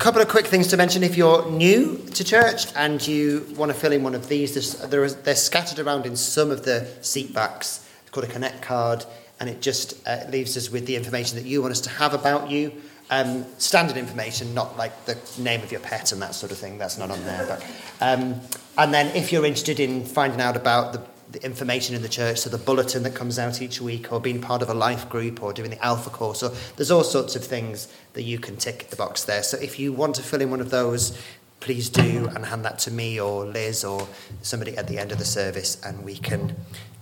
couple of quick things to mention if you're new to church and you want to fill in one of these, they're, they're scattered around in some of the seat backs. It's called a Connect card, and it just uh, leaves us with the information that you want us to have about you. Um, standard information, not like the name of your pet and that sort of thing. That's not on there. But, um, and then if you're interested in finding out about the the information in the church, so the bulletin that comes out each week, or being part of a life group, or doing the Alpha course. So there's all sorts of things that you can tick the box there. So if you want to fill in one of those, please do and hand that to me or Liz or somebody at the end of the service, and we can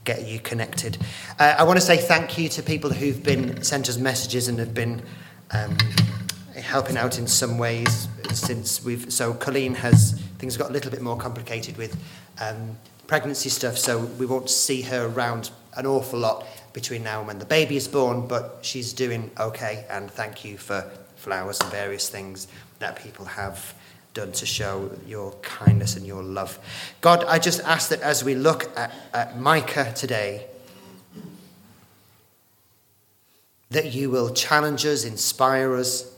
get you connected. Uh, I want to say thank you to people who've been sent us messages and have been. Um, helping out in some ways since we've so Colleen has things got a little bit more complicated with um, pregnancy stuff, so we won't see her around an awful lot between now and when the baby is born, but she's doing okay, and thank you for flowers and various things that people have done to show your kindness and your love. God, I just ask that as we look at, at Micah today, that you will challenge us, inspire us.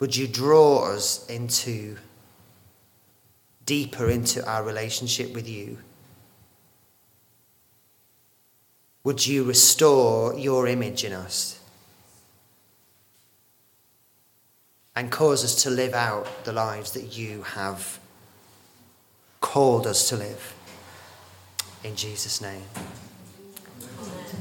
Would you draw us into deeper into our relationship with you. Would you restore your image in us and cause us to live out the lives that you have called us to live? In Jesus' name.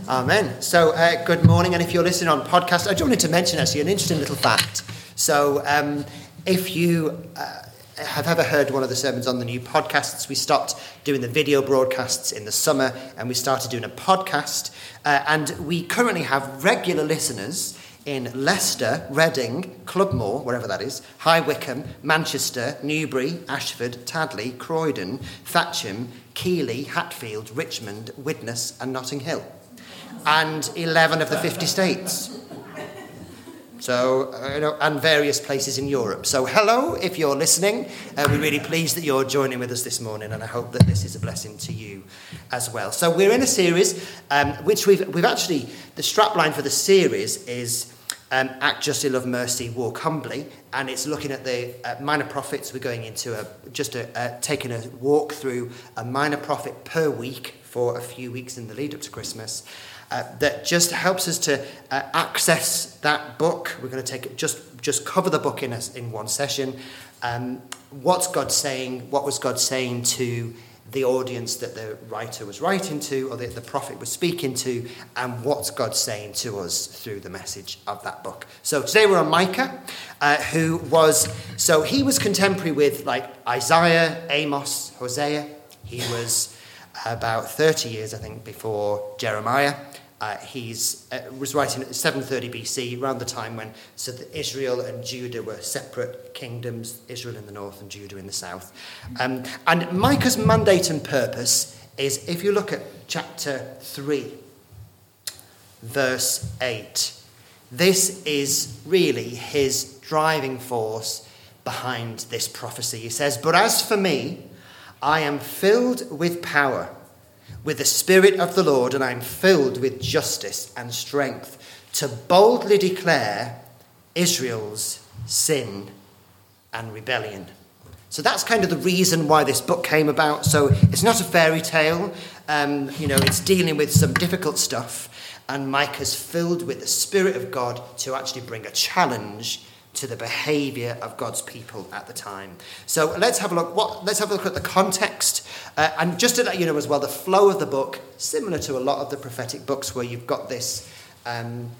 Amen. So, uh, good morning. And if you're listening on podcast, I just wanted to mention actually an interesting little fact. So, um, if you uh, have ever heard one of the sermons on the new podcasts. We stopped doing the video broadcasts in the summer and we started doing a podcast. Uh, and we currently have regular listeners in Leicester, Reading, Clubmore, wherever that is, High Wycombe, Manchester, Newbury, Ashford, Tadley, Croydon, Thatcham, Keighley, Hatfield, Richmond, Widnes, and Notting Hill. And 11 of the 50 states. So, uh, you know, and various places in Europe. So, hello, if you're listening. Uh, we're really pleased that you're joining with us this morning, and I hope that this is a blessing to you as well. So, we're in a series um, which we've, we've actually, the strapline for the series is um, Act Justly, Love Mercy, Walk Humbly, and it's looking at the uh, minor prophets. We're going into a, just a, uh, taking a walk through a minor prophet per week for a few weeks in the lead up to Christmas uh, that just helps us to uh, access that book. We're going to take it, just just cover the book in a, in one session. Um, what's God saying? What was God saying to the audience that the writer was writing to, or the, the prophet was speaking to, and what's God saying to us through the message of that book? So today we're on Micah, uh, who was so he was contemporary with like Isaiah, Amos, Hosea. He was about 30 years, I think, before Jeremiah. Uh, he's uh, was writing at 730 BC, around the time when so Israel and Judah were separate kingdoms, Israel in the north and Judah in the south. Um, and Micah's mandate and purpose is, if you look at chapter 3, verse 8, this is really his driving force behind this prophecy. He says, But as for me, I am filled with power with the Spirit of the Lord, and I am filled with justice and strength to boldly declare Israel's sin and rebellion. So that's kind of the reason why this book came about. So it's not a fairy tale, um, you know, it's dealing with some difficult stuff. And Micah's filled with the Spirit of God to actually bring a challenge to the behavior of God's people at the time. So let's have a look. What, let's have a look at the context, uh, and just to let you know as well, the flow of the book, similar to a lot of the prophetic books, where you've got this. Um,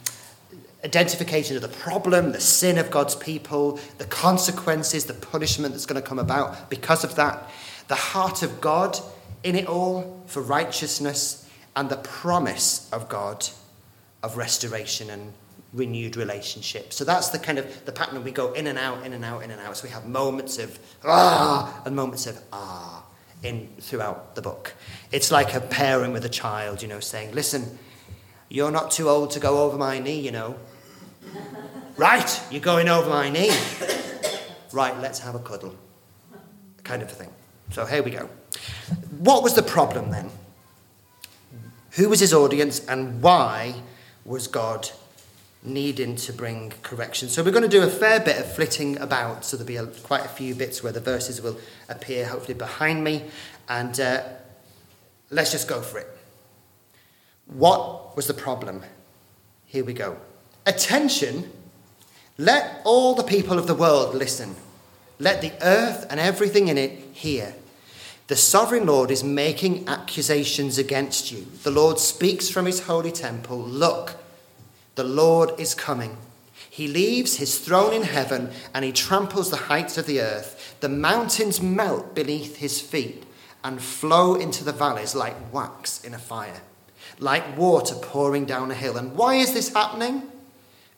identification of the problem, the sin of God's people, the consequences, the punishment that's going to come about because of that, the heart of God in it all for righteousness, and the promise of God of restoration and renewed relationship. So that's the kind of the pattern we go in and out, in and out, in and out. So we have moments of ah and moments of ah in throughout the book. It's like a parent with a child, you know, saying, "Listen, you're not too old to go over my knee, you know." right, you're going over my knee. right, let's have a cuddle. Kind of a thing. So here we go. What was the problem then? Who was his audience and why was God needing to bring correction. So we're going to do a fair bit of flitting about, so there'll be a, quite a few bits where the verses will appear, hopefully behind me, and uh, let's just go for it. What was the problem? Here we go. Attention, let all the people of the world listen. Let the earth and everything in it hear. The sovereign Lord is making accusations against you. The Lord speaks from his holy temple Look, the Lord is coming. He leaves his throne in heaven and he tramples the heights of the earth. The mountains melt beneath his feet and flow into the valleys like wax in a fire, like water pouring down a hill. And why is this happening?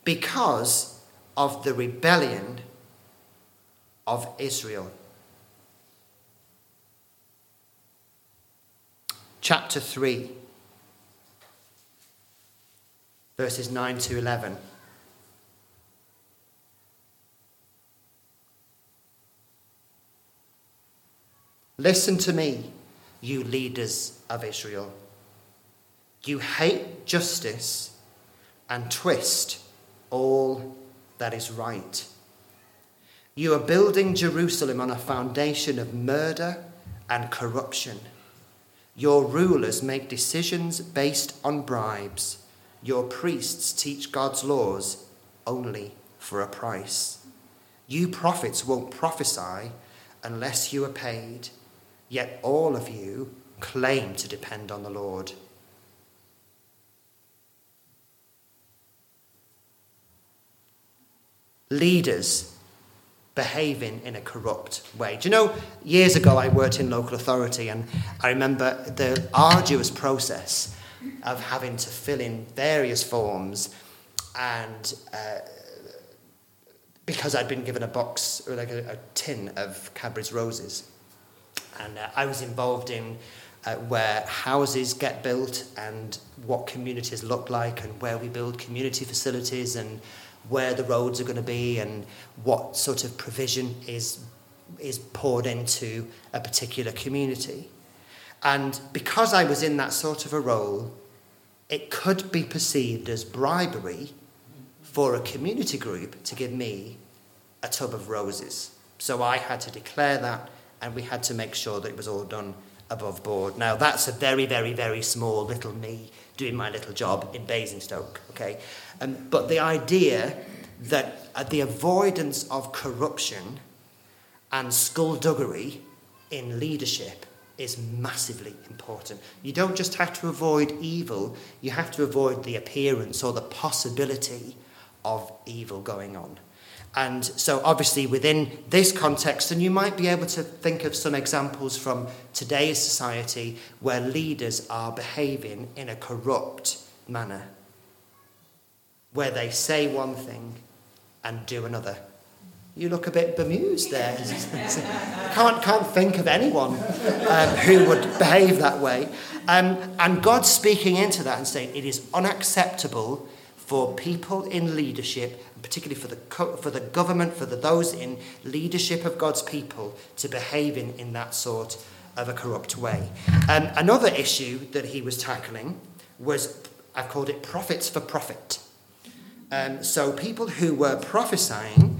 Because of the rebellion of Israel. Chapter 3 verses 9 to 11. Listen to me, you leaders of Israel. You hate justice and twist all that is right. You are building Jerusalem on a foundation of murder and corruption. Your rulers make decisions based on bribes your priests teach God's laws only for a price. You prophets won't prophesy unless you are paid, yet all of you claim to depend on the Lord. Leaders behaving in a corrupt way. Do you know, years ago I worked in local authority and I remember the arduous process of having to fill in various forms and uh, because I'd been given a box or like a, a tin of Cadbury's roses and uh, I was involved in uh, where houses get built and what communities look like and where we build community facilities and where the roads are going to be and what sort of provision is is poured into a particular community. And because I was in that sort of a role, it could be perceived as bribery for a community group to give me a tub of roses. So I had to declare that, and we had to make sure that it was all done above board. Now, that's a very, very, very small little me doing my little job in Basingstoke, okay? Um, but the idea that uh, the avoidance of corruption and skullduggery in leadership is massively important. You don't just have to avoid evil, you have to avoid the appearance or the possibility of evil going on. And so, obviously, within this context, and you might be able to think of some examples from today's society where leaders are behaving in a corrupt manner, where they say one thing and do another. You look a bit bemused there. can't, can't think of anyone um, who would behave that way. Um, and God's speaking into that and saying it is unacceptable for people in leadership, particularly for the, for the government, for the, those in leadership of God's people, to behave in, in that sort of a corrupt way. Um, another issue that he was tackling was, I've called it prophets for profit. Um, so people who were prophesying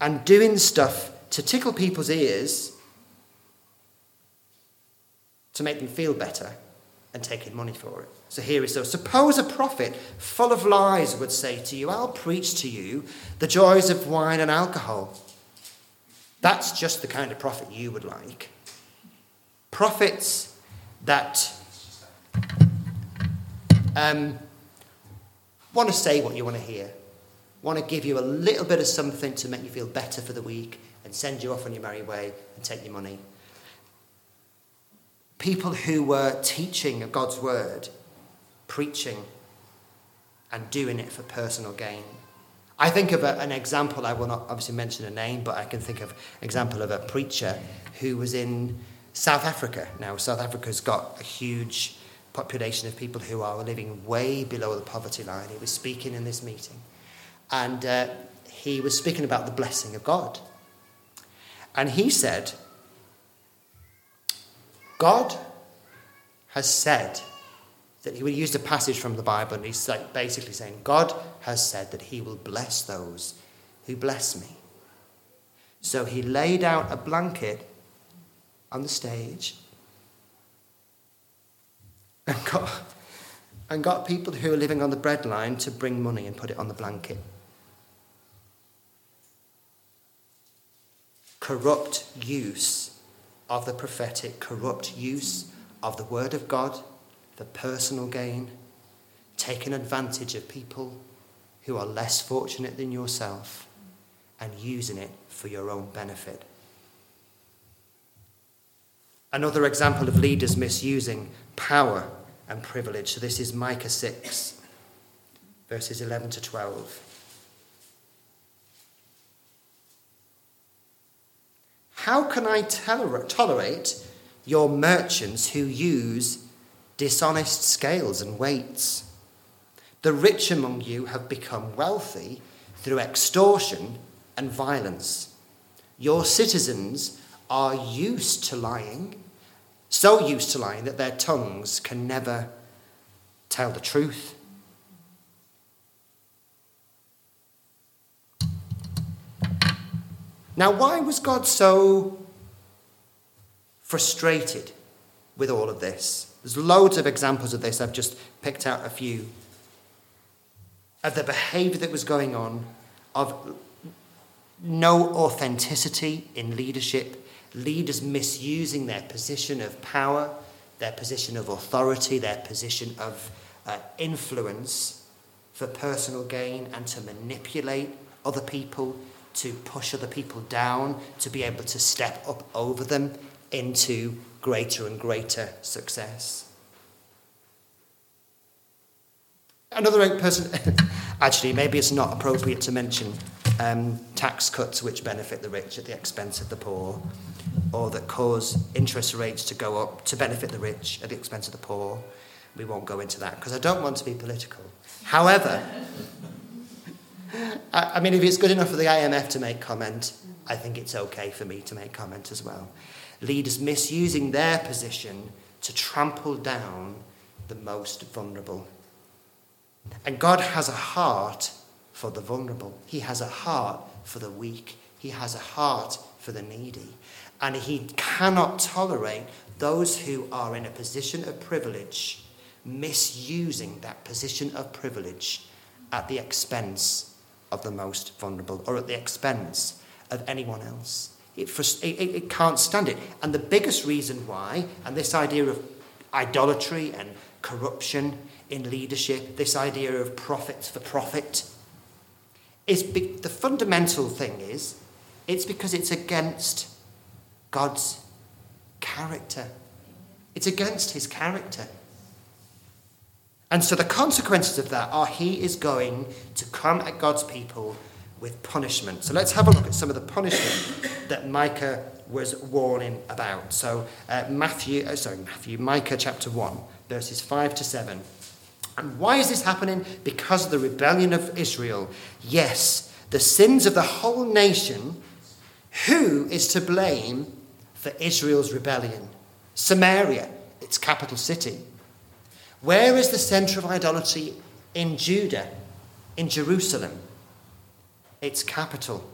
and doing stuff to tickle people's ears to make them feel better and taking money for it. So here is so suppose a prophet full of lies would say to you, I'll preach to you the joys of wine and alcohol. That's just the kind of prophet you would like. Prophets that um, want to say what you want to hear want to give you a little bit of something to make you feel better for the week and send you off on your merry way and take your money. People who were teaching God's word, preaching, and doing it for personal gain. I think of a, an example, I will not obviously mention a name, but I can think of an example of a preacher who was in South Africa. Now, South Africa's got a huge population of people who are living way below the poverty line. He was speaking in this meeting and uh, he was speaking about the blessing of God. And he said, God has said that he would use a passage from the Bible and he's like basically saying, God has said that he will bless those who bless me. So he laid out a blanket on the stage and got, and got people who were living on the breadline to bring money and put it on the blanket. Corrupt use of the prophetic, corrupt use of the word of God for personal gain, taking advantage of people who are less fortunate than yourself and using it for your own benefit. Another example of leaders misusing power and privilege. So this is Micah 6, verses 11 to 12. How can I tolerate your merchants who use dishonest scales and weights? The rich among you have become wealthy through extortion and violence. Your citizens are used to lying, so used to lying that their tongues can never tell the truth. Now, why was God so frustrated with all of this? There's loads of examples of this. I've just picked out a few of the behavior that was going on, of no authenticity in leadership, leaders misusing their position of power, their position of authority, their position of uh, influence for personal gain and to manipulate other people, to push other people down, to be able to step up over them into greater and greater success. Another person, actually, maybe it's not appropriate to mention um, tax cuts which benefit the rich at the expense of the poor, or that cause interest rates to go up to benefit the rich at the expense of the poor. We won't go into that because I don't want to be political. However, I, I mean, if it's good enough for the IMF to make comment, I think it's okay for me to make comment as well. Leaders misusing their position to trample down the most vulnerable. And God has a heart for the vulnerable. He has a heart for the weak. He has a heart for the needy. And he cannot tolerate those who are in a position of privilege misusing that position of privilege at the expense of the most vulnerable or at the expense of anyone else. It, it, it can't stand it. And the biggest reason why, and this idea of idolatry and corruption in leadership, this idea of prophet for profit, is be- the fundamental thing is it's because it's against God's character. It's against his character. And so the consequences of that are he is going to come at God's people with punishment. So let's have a look at some of the punishment that Micah was warning about. So uh, Matthew, oh, sorry, Matthew, Micah chapter 1, verses 5 to 7. And why is this happening? Because of the rebellion of Israel. Yes, the sins of the whole nation. Who is to blame for Israel's rebellion? Samaria, its capital city. Where is the center of idolatry in Judah, in Jerusalem? Its capital.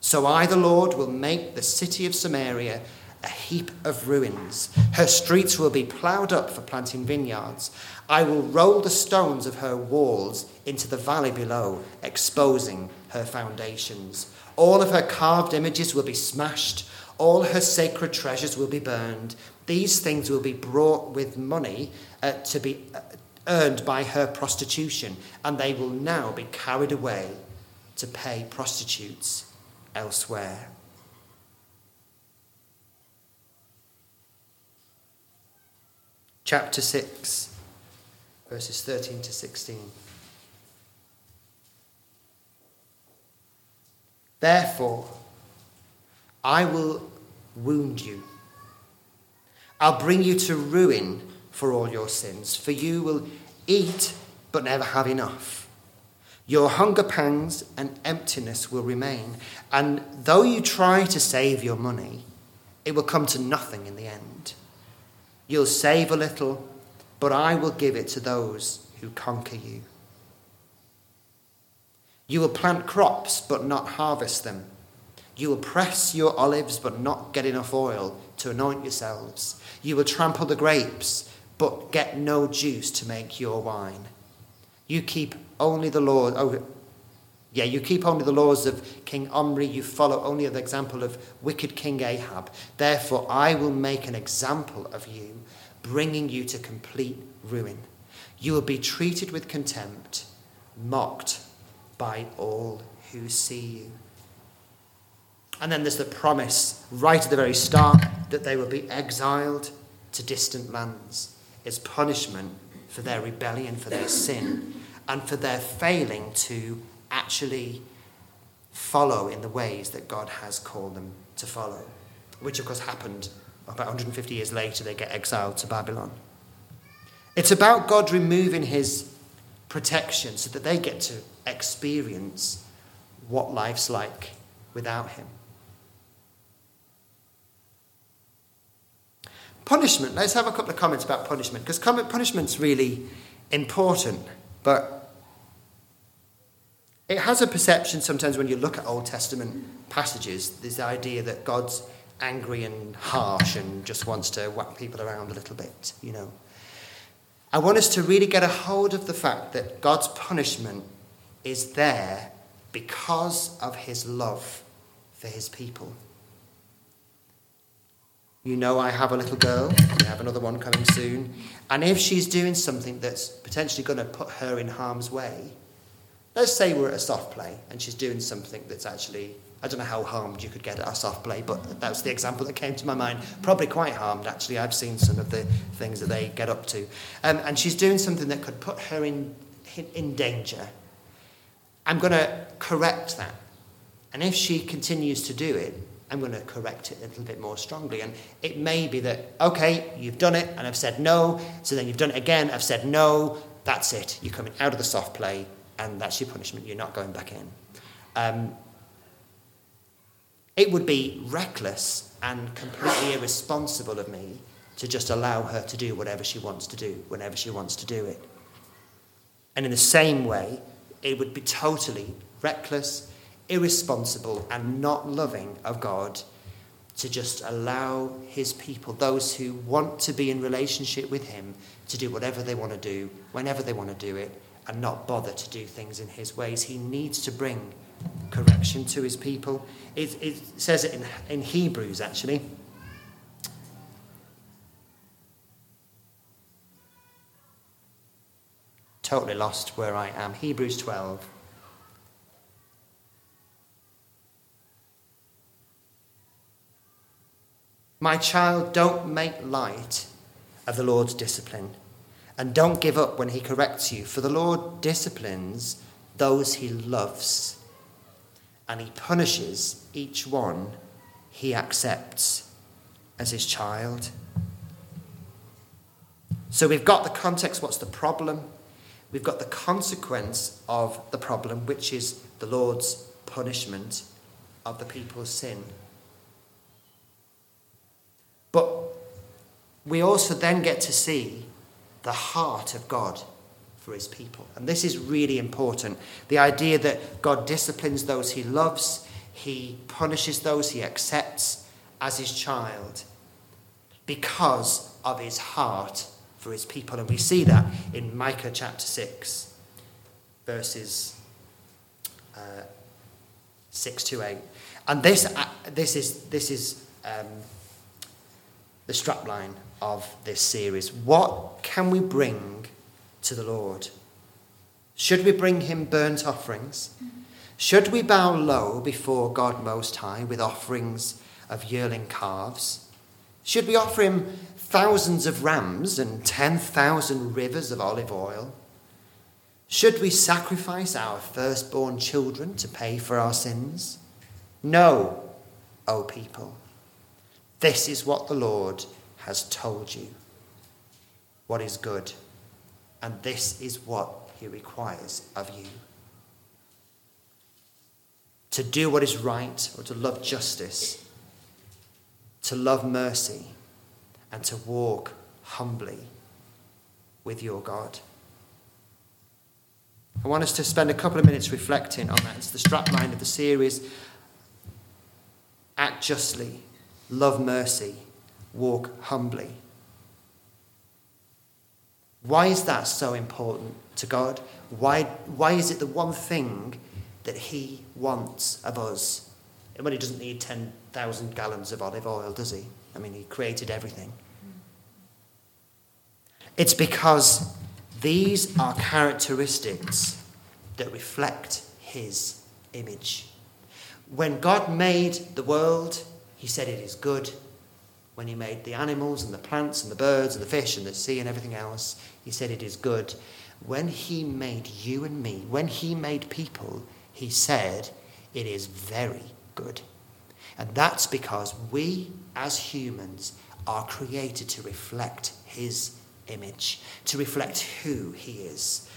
So I, the Lord, will make the city of Samaria a heap of ruins. Her streets will be ploughed up for planting vineyards. I will roll the stones of her walls into the valley below, exposing her foundations. All of her carved images will be smashed. All her sacred treasures will be burned. These things will be brought with money uh, to be uh, earned by her prostitution, and they will now be carried away to pay prostitutes elsewhere. Chapter 6, verses 13 to 16. Therefore, I will wound you. I'll bring you to ruin for all your sins, for you will eat but never have enough. Your hunger pangs and emptiness will remain, and though you try to save your money, it will come to nothing in the end. You'll save a little, but I will give it to those who conquer you. You will plant crops, but not harvest them. You will press your olives, but not get enough oil to anoint yourselves. You will trample the grapes, but get no juice to make your wine. You keep only the laws. Oh, yeah, you keep only the laws of King Omri. You follow only the example of wicked King Ahab. Therefore, I will make an example of you, bringing you to complete ruin. You will be treated with contempt, mocked by all who see you. And then there's the promise right at the very start that they will be exiled to distant lands as punishment for their rebellion, for their sin, and for their failing to actually follow in the ways that God has called them to follow, which of course happened about 150 years later. They get exiled to Babylon. It's about God removing his protection so that they get to experience what life's like without him. Punishment. Let's have a couple of comments about punishment because punishment's really important, but it has a perception sometimes when you look at Old Testament passages, there's the idea that God's angry and harsh and just wants to whack people around a little bit, you know. I want us to really get a hold of the fact that God's punishment is there because of his love for his people. You know, I have a little girl, I have another one coming soon, and if she's doing something that's potentially going to put her in harm's way, let's say we're at a soft play and she's doing something that's actually I don't know how harmed you could get at a soft play, but that was the example that came to my mind. Probably quite harmed, actually. I've seen some of the things that they get up to. Um, and she's doing something that could put her in, in danger. I'm going to correct that. And if she continues to do it, I'm going to correct it a little bit more strongly. And it may be that, okay, you've done it and I've said no. So then you've done it again, I've said no. That's it. You're coming out of the soft play and that's your punishment. You're not going back in. Um, it would be reckless and completely irresponsible of me to just allow her to do whatever she wants to do whenever she wants to do it. And in the same way, it would be totally reckless, irresponsible, and not loving of God to just allow his people, those who want to be in relationship with him, to do whatever they want to do, whenever they want to do it, and not bother to do things in his ways. He needs to bring correction to his people. It, it says it in, in Hebrews, actually. Totally lost where I am. Hebrews 12. My child, don't make light of the Lord's discipline, and don't give up when he corrects you, for the Lord disciplines those he loves and he punishes each one he accepts as his child. So we've got the context what's the problem? We've got the consequence of the problem, which is the Lord's punishment of the people's sin. But we also then get to see the heart of God for his people. And this is really important. The idea that God disciplines those he loves, he punishes those he accepts as his child because of his heart for his people. And we see that in Micah chapter 6, verses uh, 6 to 8. And this, uh, this is, this is um, the strapline of this series. What can we bring to the Lord? Should we bring him burnt offerings? Should we bow low before God Most High with offerings of yearling calves? Should we offer him thousands of rams and 10,000 rivers of olive oil? Should we sacrifice our firstborn children to pay for our sins? No, O people. This is what the Lord has told you. What is good and this is what he requires of you to do what is right or to love justice, to love mercy, and to walk humbly with your God. I want us to spend a couple of minutes reflecting on that. It's the strapline of the series Act justly, love mercy, walk humbly. Why is that so important to God? Why, why is it the one thing that He wants of us? Well, He doesn't need 10,000 gallons of olive oil, does He? I mean, He created everything. It's because these are characteristics that reflect His image. When God made the world, He said it is good. When He made the animals and the plants and the birds and the fish and the sea and everything else, He said it is good. When He made you and me, when He made people, He said it is very good. And that's because we, as humans, are created to reflect His image, to reflect who He is.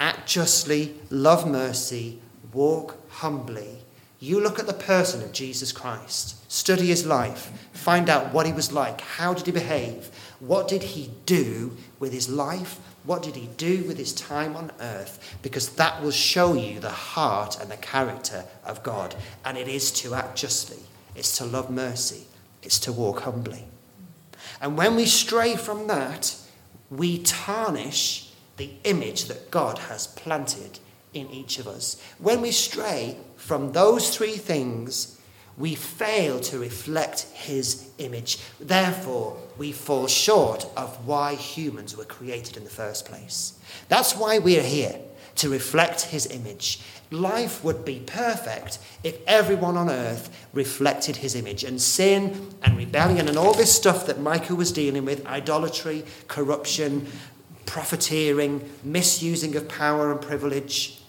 Act justly, love mercy, walk humbly. You look at the person of Jesus Christ, study his life, find out what he was like, how did he behave, what did he do with his life, what did he do with his time on earth, because that will show you the heart and the character of God. And it is to act justly, it's to love mercy, it's to walk humbly. And when we stray from that, we tarnish the image that God has planted in each of us. When we stray from those three things, we fail to reflect his image. Therefore, we fall short of why humans were created in the first place. That's why we're here, to reflect his image. Life would be perfect if everyone on earth reflected his image. And sin and rebellion and all this stuff that Micah was dealing with idolatry, corruption, profiteering, misusing of power and privilege,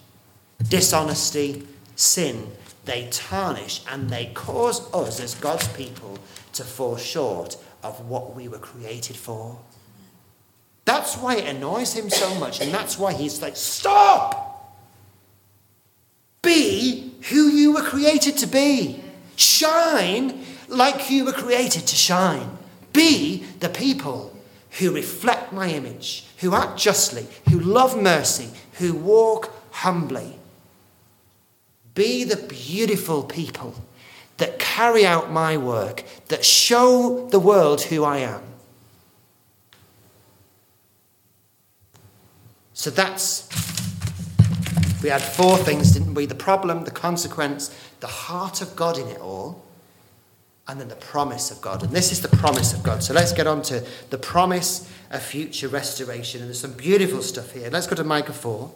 dishonesty, sin they tarnish and they cause us as God's people to fall short of what we were created for. That's why it annoys him so much, and that's why he's like, Stop! Be who you were created to be. Shine like you were created to shine. Be the people who reflect my image, who act justly, who love mercy, who walk humbly. Be the beautiful people that carry out my work, that show the world who I am. So that's, we had four things, didn't we? The problem, the consequence, the heart of God in it all, and then the promise of God. And this is the promise of God. So let's get on to the promise of future restoration. And there's some beautiful stuff here. Let's go to Micah 4.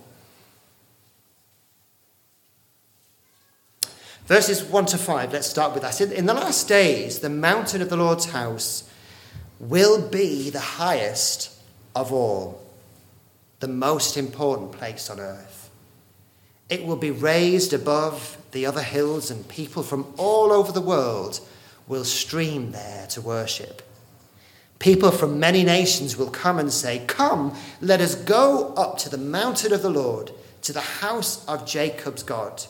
Verses 1 to 5, let's start with that. In the last days, the mountain of the Lord's house will be the highest of all, the most important place on earth. It will be raised above the other hills, and people from all over the world will stream there to worship. People from many nations will come and say, Come, let us go up to the mountain of the Lord, to the house of Jacob's God.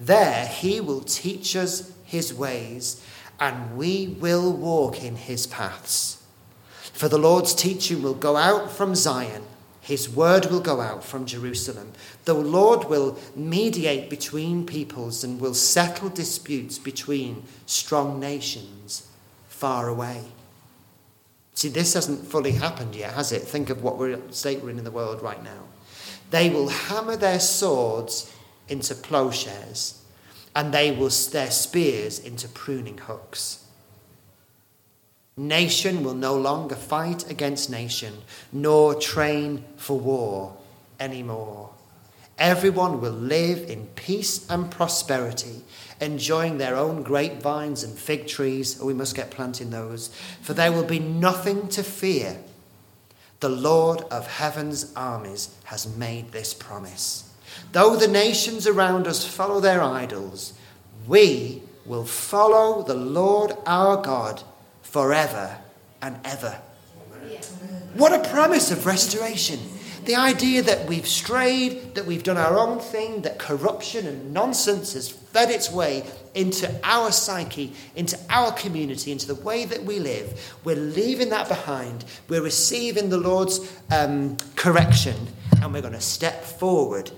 There he will teach us his ways, and we will walk in his paths. For the Lord's teaching will go out from Zion, his word will go out from Jerusalem. The Lord will mediate between peoples and will settle disputes between strong nations far away. See, this hasn't fully happened yet, has it? Think of what we're, state we're in in the world right now. They will hammer their swords into plowshares, and they will their spears into pruning hooks. Nation will no longer fight against nation, nor train for war anymore. Everyone will live in peace and prosperity, enjoying their own grapevines and fig trees. Oh, we must get planting those. For there will be nothing to fear. The Lord of heaven's armies has made this promise. Though the nations around us follow their idols, we will follow the Lord our God forever and ever. What a promise of restoration. The idea that we've strayed, that we've done our own thing, that corruption and nonsense has fed its way into our psyche, into our community, into the way that we live. We're leaving that behind. We're receiving the Lord's um, correction and we're going to step forward.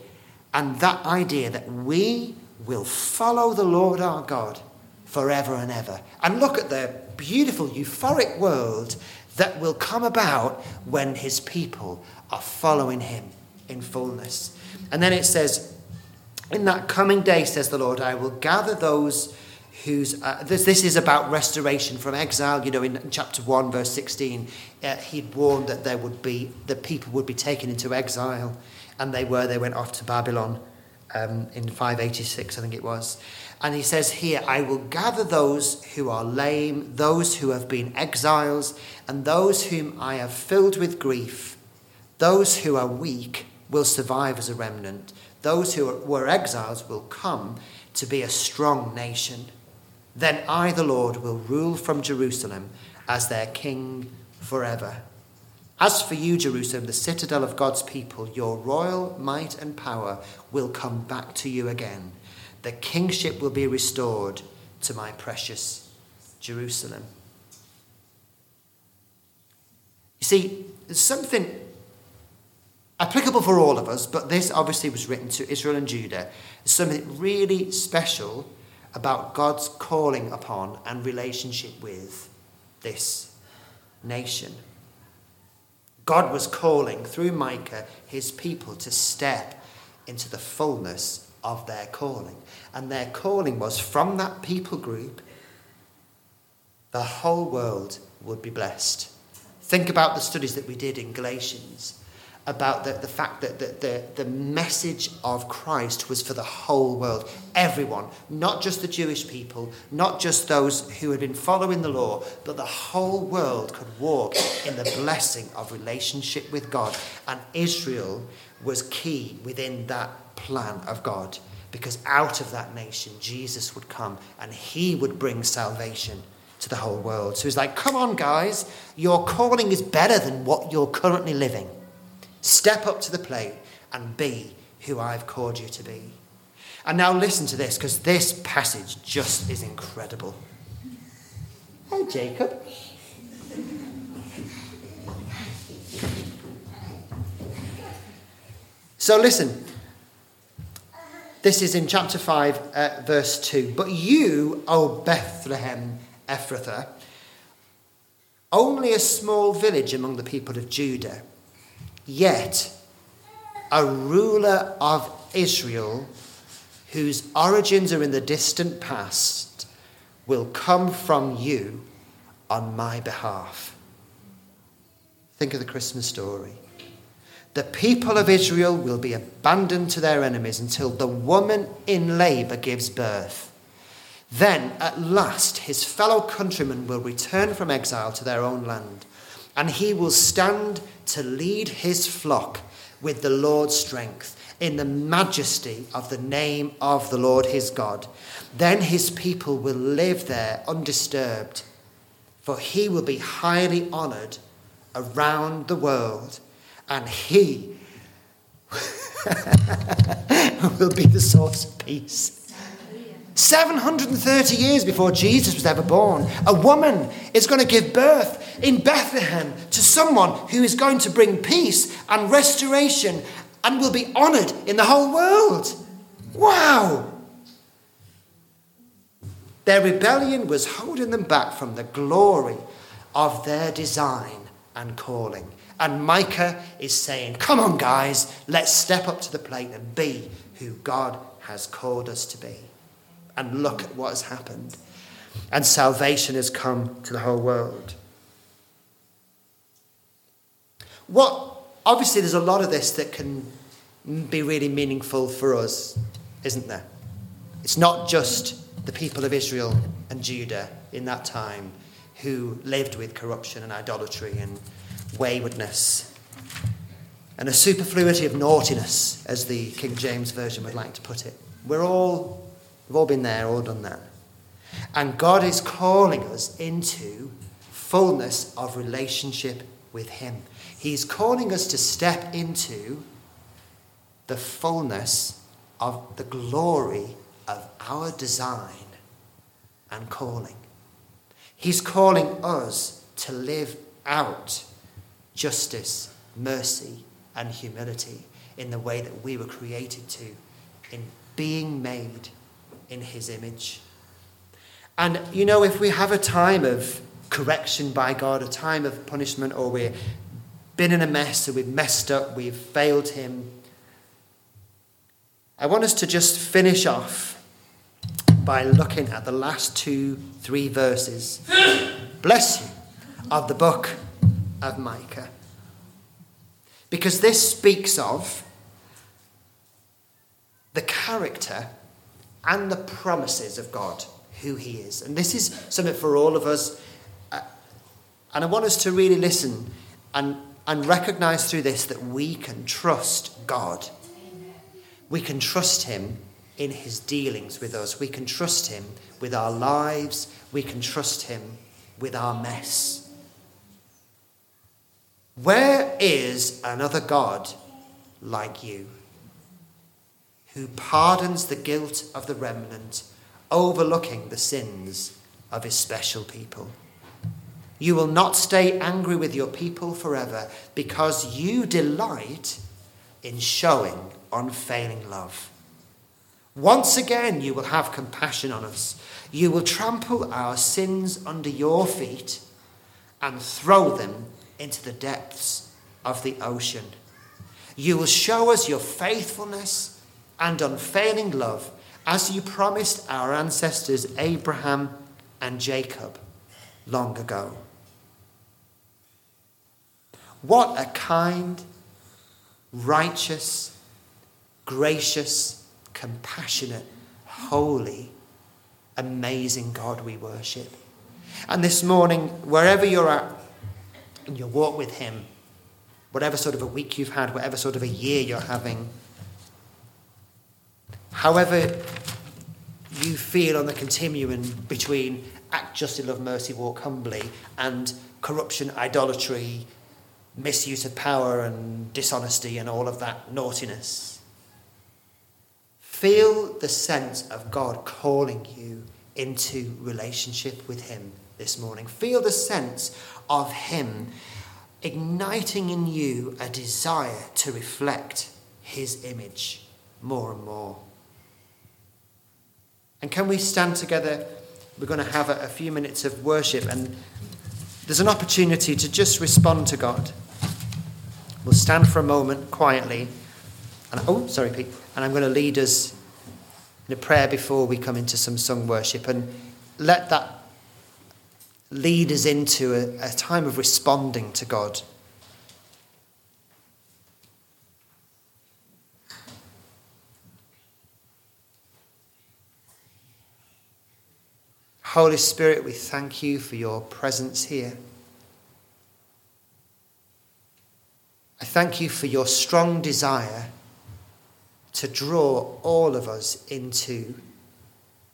And that idea that we will follow the Lord our God forever and ever. And look at the beautiful, euphoric world that will come about when his people are following him in fullness. And then it says, In that coming day, says the Lord, I will gather those whose. Uh, this, this is about restoration from exile. You know, in, in chapter 1, verse 16, uh, he'd warned that there would be, the people would be taken into exile. And they were, they went off to Babylon um, in 586, I think it was. And he says here, I will gather those who are lame, those who have been exiles, and those whom I have filled with grief. Those who are weak will survive as a remnant. Those who were exiles will come to be a strong nation. Then I, the Lord, will rule from Jerusalem as their king forever. As for you, Jerusalem, the citadel of God's people, your royal might and power will come back to you again the kingship will be restored to my precious Jerusalem. You see, there's something applicable for all of us, but this obviously was written to Israel and Judah. There's something really special about God's calling upon and relationship with this nation. God was calling through Micah his people to step into the fullness of their calling. And their calling was from that people group, the whole world would be blessed. Think about the studies that we did in Galatians about the, the fact that the, the, the message of Christ was for the whole world, everyone, not just the Jewish people, not just those who had been following the law, but the whole world could walk in the blessing of relationship with God. And Israel was key within that plan of God because out of that nation Jesus would come and he would bring salvation to the whole world. So he's like, come on, guys, your calling is better than what you're currently living. Step up to the plate and be who I've called you to be. And now listen to this because this passage just is incredible. Hey, Jacob. So listen, this is in chapter 5, uh, verse 2. But you, O Bethlehem Ephrathah, only a small village among the people of Judah, yet a ruler of Israel whose origins are in the distant past will come from you on my behalf. Think of the Christmas story. The people of Israel will be abandoned to their enemies until the woman in labour gives birth. Then, at last, his fellow countrymen will return from exile to their own land, and he will stand to lead his flock with the Lord's strength in the majesty of the name of the Lord his God. Then his people will live there undisturbed, for he will be highly honoured around the world and He will be the source of peace. 730 years before Jesus was ever born, a woman is going to give birth in Bethlehem to someone who is going to bring peace and restoration and will be honored in the whole world. Wow! Their rebellion was holding them back from the glory of their design and calling. And Micah is saying, Come on, guys, let's step up to the plate and be who God has called us to be. And look at what has happened. And salvation has come to the whole world. What, obviously, there's a lot of this that can be really meaningful for us, isn't there? It's not just the people of Israel and Judah in that time who lived with corruption and idolatry and waywardness, and a superfluity of naughtiness, as the King James Version would like to put it. We're all, we've all been there, all done that. And God is calling us into fullness of relationship with Him. He's calling us to step into the fullness of the glory of our design and calling. He's calling us to live out justice, mercy, and humility in the way that we were created to, in being made in His image. And you know, if we have a time of correction by God, a time of punishment, or we've been in a mess, or we've messed up, we've failed Him, I want us to just finish off by looking at the last two, three verses, bless you, of the book of Micah. Because this speaks of the character and the promises of God, who He is. And this is something for all of us. And I want us to really listen and, and recognize through this that we can trust God. We can trust Him in His dealings with us. We can trust Him with our lives. We can trust Him with our mess. Where is another God like you, who pardons the guilt of the remnant, overlooking the sins of his special people? You will not stay angry with your people forever because you delight in showing unfailing love. Once again, you will have compassion on us. You will trample our sins under your feet and throw them into the depths of the ocean. You will show us your faithfulness and unfailing love as you promised our ancestors Abraham and Jacob long ago. What a kind, righteous, gracious, compassionate, holy, amazing God we worship. And this morning, wherever you're at in your walk with Him, whatever sort of a week you've had, whatever sort of a year you're having, however you feel on the continuum between act justly, love mercy, walk humbly, and corruption, idolatry, misuse of power, and dishonesty, and all of that naughtiness. Feel the sense of God calling you into relationship with Him this morning. Feel the sense of Him igniting in you a desire to reflect His image more and more. And can we stand together? We're going to have a, a few minutes of worship, and there's an opportunity to just respond to God. We'll stand for a moment quietly. And, oh, sorry, Pete. And I'm going to lead us in a prayer before we come into some sung worship. And let that lead us into a, a time of responding to God. Holy Spirit, we thank you for your presence here. I thank you for your strong desire to draw all of us into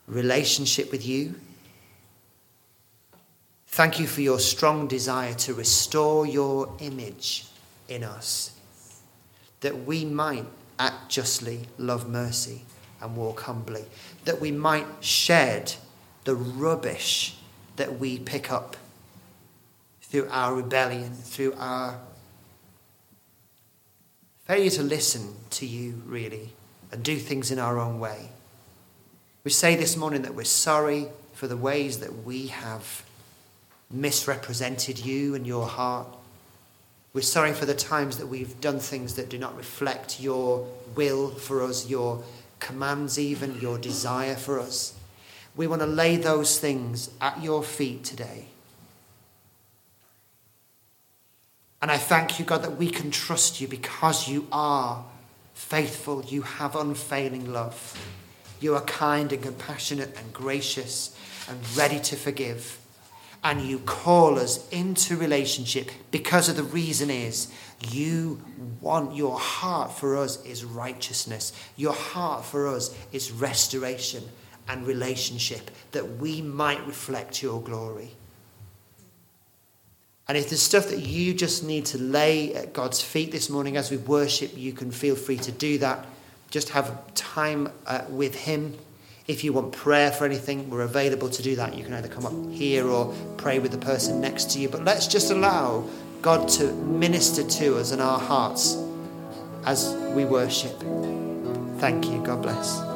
relationship with you Thank you for your strong desire to restore your image in us, that we might act justly, love mercy, and walk humbly, that we might shed the rubbish that we pick up through our rebellion, through our failure to listen to you, really, and do things in our own way. We say this morning that we're sorry for the ways that we have misrepresented you and your heart. We're sorry for the times that we've done things that do not reflect your will for us, your commands, even your desire for us. We want to lay those things at your feet today. And I thank you, God, that we can trust you because you are faithful. You have unfailing love. You are kind and compassionate and gracious and ready to forgive and you call us into relationship because of the reason is you want your heart for us is righteousness your heart for us is restoration and relationship that we might reflect your glory And if there's stuff that you just need to lay at God's feet this morning as we worship, you can feel free to do that. Just have time uh, with Him. If you want prayer for anything, we're available to do that. You can either come up here or pray with the person next to you. But let's just allow God to minister to us in our hearts as we worship. Thank you. God bless.